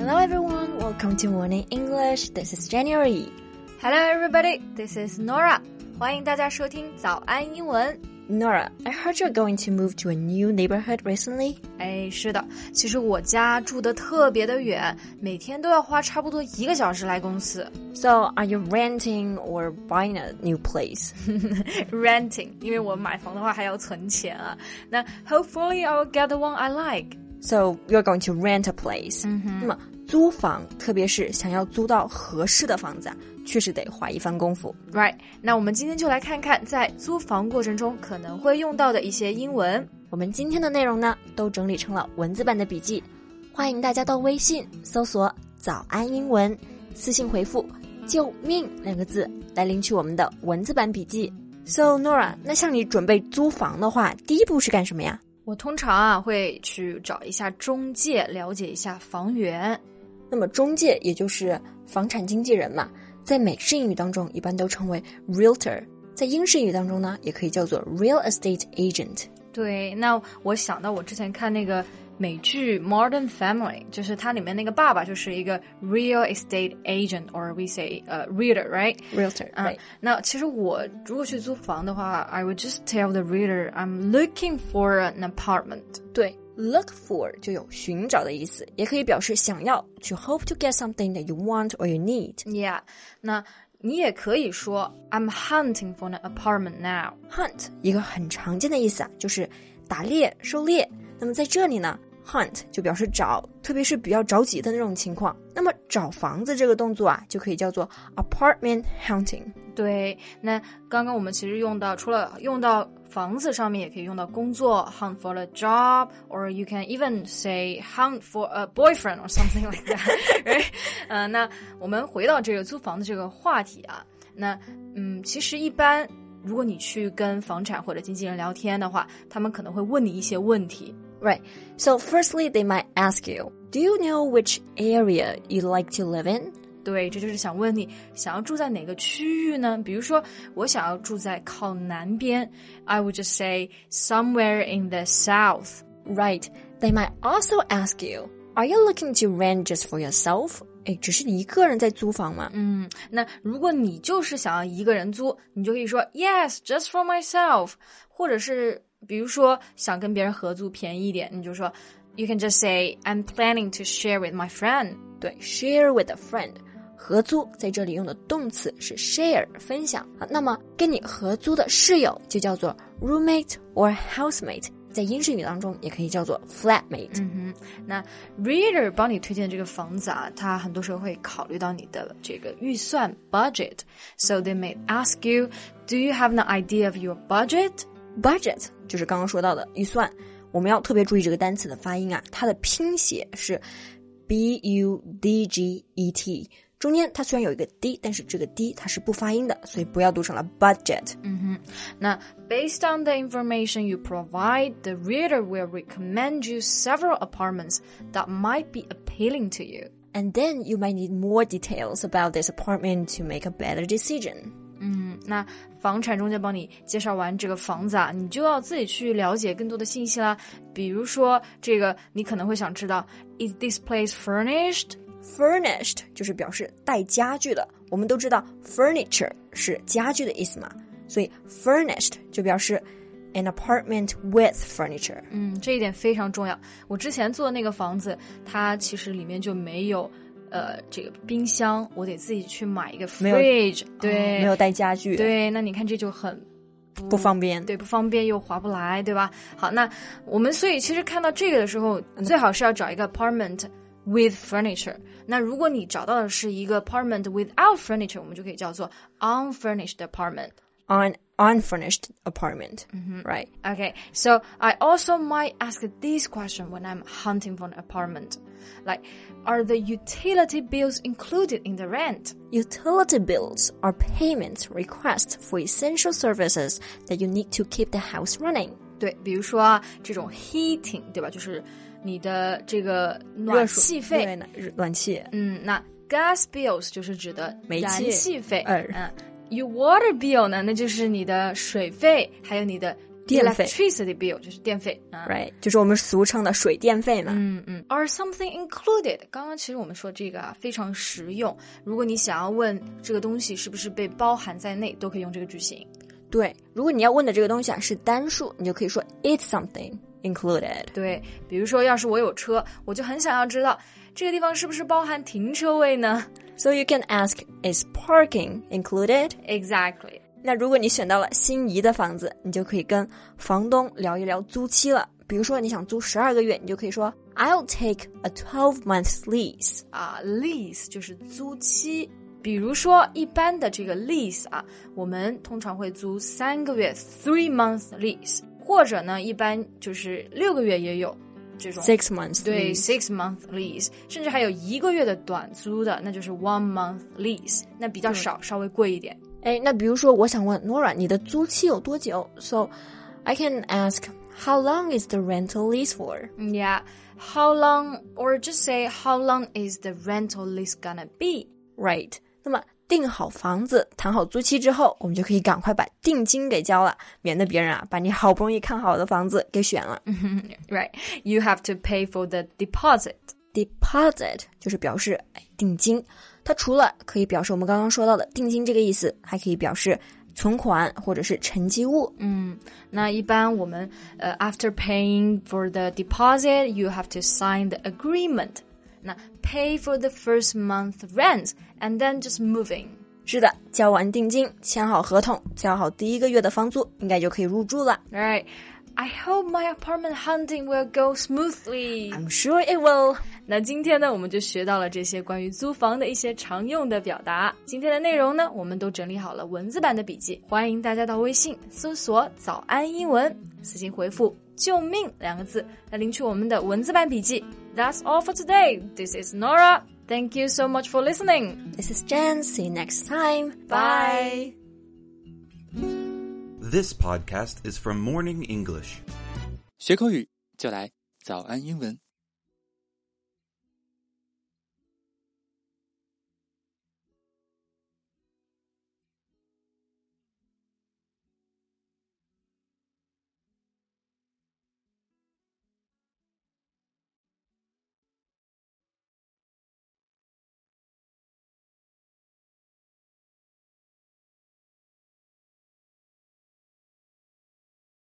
Hello everyone, welcome to Morning English. This is January. Hello everybody, this is Nora. 欢迎大家收听早安英文。Nora, I heard you're going to move to a new neighborhood recently. 哎，是的，其实我家住的特别的远，每天都要花差不多一个小时来公司。 So, are you renting or buying a new place? Renting，因为我买房的话还要存钱啊。那 Hopefully I will get the one I like. So, you're going to rent a place. 那么租房，特别是想要租到合适的房子啊，确实得花一番功夫。Right，那我们今天就来看看在租房过程中可能会用到的一些英文。我们今天的内容呢，都整理成了文字版的笔记，欢迎大家到微信搜索“早安英文”，私信回复“救命”两个字来领取我们的文字版笔记。So Nora，那像你准备租房的话，第一步是干什么呀？我通常啊会去找一下中介，了解一下房源。那么中介也就是房产经纪人嘛，在美式英语当中一般都称为 realtor，在英式英语当中呢，也可以叫做 real estate agent。对，那我想到我之前看那个美剧《Modern Family》，就是它里面那个爸爸就是一个 real estate agent，or we say 呃、realtor，right？ realtor，嗯 right 那其实我如果去租房的话，I would just tell the reader I'm looking for an apartment。对，look for 就有寻找的意思，也可以表示想要，to hope to get something that you want or you need。 Yeah，那你也可以说 I'm hunting for an apartment now。 Hunt 一个很常见的意思啊，就是打猎、狩猎。那么在这里呢 ，hunt 就表示找，特别是比较着急的那种情况。那么找房子这个动作啊，就可以叫做 apartment hunting。对，那刚刚我们其实用到，除了用到房子上面，也可以用到工作，hunt for a job，or you can even say hunt for a boyfriend or something like that，right？呃，那我们回到这个租房的这个话题啊，那嗯，其实一般如果你去跟房产或者经纪人聊天的话，他们可能会问你一些问题。Right. So firstly, they might ask you, "Do you know which area you like to live in?" 对，这就是想问你想要住在哪个区域呢？比如说，我想要住在靠南边，I would just say somewhere in the south。 Right. They might also ask you, "Are you looking to rent just for yourself?" 哎，只是你一个人在租房吗？嗯，那如果你就是想要一个人租，你就可以说 Yes, just for myself。或者是 比如说想跟别人合租便宜一点，你就说 You can just say I'm planning to share with my friend。对，share with a friend，合租在这里用的动词是 share，分享啊。那么跟你合租的室友就叫做 roommate or housemate，在英式语当中也可以叫做 flatmate。嗯哼，那 reader 帮你推荐这个房子啊，他很多时候会考虑到你的这个预算 budget，so they may ask you, Do you have an idea of your budget？budget 就是刚刚说到的预算，我们要特别注意这个单词的发音啊，它的拼写是 b u d g e t，中间它虽然有一个 d，但是这个 d 它是不发音的，所以不要读成了 budget。那 based on the information you provide, the reader will recommend you several apartments that might be appealing to you. And then you might need more details about this apartment to make a better decision. 嗯，那房产中介帮你介绍完这个房子啊，你就要自己去了解更多的信息啦。比如说，这个你可能会想知道，Is this place furnished？Furnished 就是表示带家具的，我们都知道 furniture 是家具的意思嘛，所以 furnished 就表示 an apartment with furniture。嗯，这一点非常重要。我之前做的那个房子，它其实里面就没有呃这个冰箱，我得自己去买一个 fridge。对，没有带家具，，对，那你看这就很不不方便。对，不方便又划不来，对吧？好，那我们所以其实看到这个的时候，最好是要找一个 apartment with furniture。那如果你找到的是一个 apartment without furniture，我们就可以叫做 unfurnished apartment。on unfurnished apartment, right? Okay, so I also might ask this question when I'm hunting for an apartment. Like, are the utility bills included in the rent? Utility bills are payments requests for essential services that you need to keep the house running. 对，比如说啊，这种 heating，对吧？就是你的这个暖气费，对，暖暖气。嗯，那 gas bills 就是指的煤气燃气费，呃嗯 ，your water bill 呢，那就是你的水费，还有你的电费 electricity bill 就是电费啊。，right，就是我们俗称的水电费嘛。嗯嗯，or something included。刚刚其实我们说这个啊非常实用，如果你想要问这个东西是不是被包含在内，都可以用这个句型。对，如果你要问的这个东西啊是单数，你就可以说 it's something included。对，比如说要是我有车，我就很想要知道这个地方是不是包含停车位呢 So you can ask, is parking included?？Exactly。那如果你选到了心仪的房子，你就可以跟房东聊一聊租期了。比如说你想租十二个月，你就可以说 I'll take a twelve month lease。啊，lease 就是租期。比如说，一般的这个 lease 啊，我们通常会租三个月 （three month lease），或者呢，一般就是六个月也有这种 Six months，对 lease six month lease，甚至还有一个月的短租的，那就是 one month lease，那比较少，稍微贵一点。哎，那比如说我想问 Nora，你的租期有多久？So I can ask how long is the rental lease for？ Yeah, how long, or just say how long is the rental lease gonna be? Right。那么 订好房子、谈好租期之后，我们就可以赶快把定金给交了，免得别人啊把你好不容易看好的房子给选了。Right, you have to pay for the deposit. Deposit 就是表示哎定金，它除了可以表示我们刚刚说到的定金这个意思，还可以表示存款或者是沉积物。嗯，那一般我们呃、after paying for the deposit, you have to sign the agreement. 那 pay for the first month rent and then just moving. 是的，交完定金，签好合同，交好第一个月的房租，应该就可以入住了。Right. I hope my apartment hunting will go smoothly. I'm sure it will. 那今天呢，我们就学到了这些关于租房的一些常用的表达。今天的内容呢，我们都整理好了文字版的笔记，欢迎大家到微信搜索“早安英文”，私信回复“救命”两个字来领取我们的文字版笔记。That's all for today. This is Nora. Thank you so much for listening. This is Jen. See you next time. Bye. This podcast is from Morning English. 学口语就来早安英文。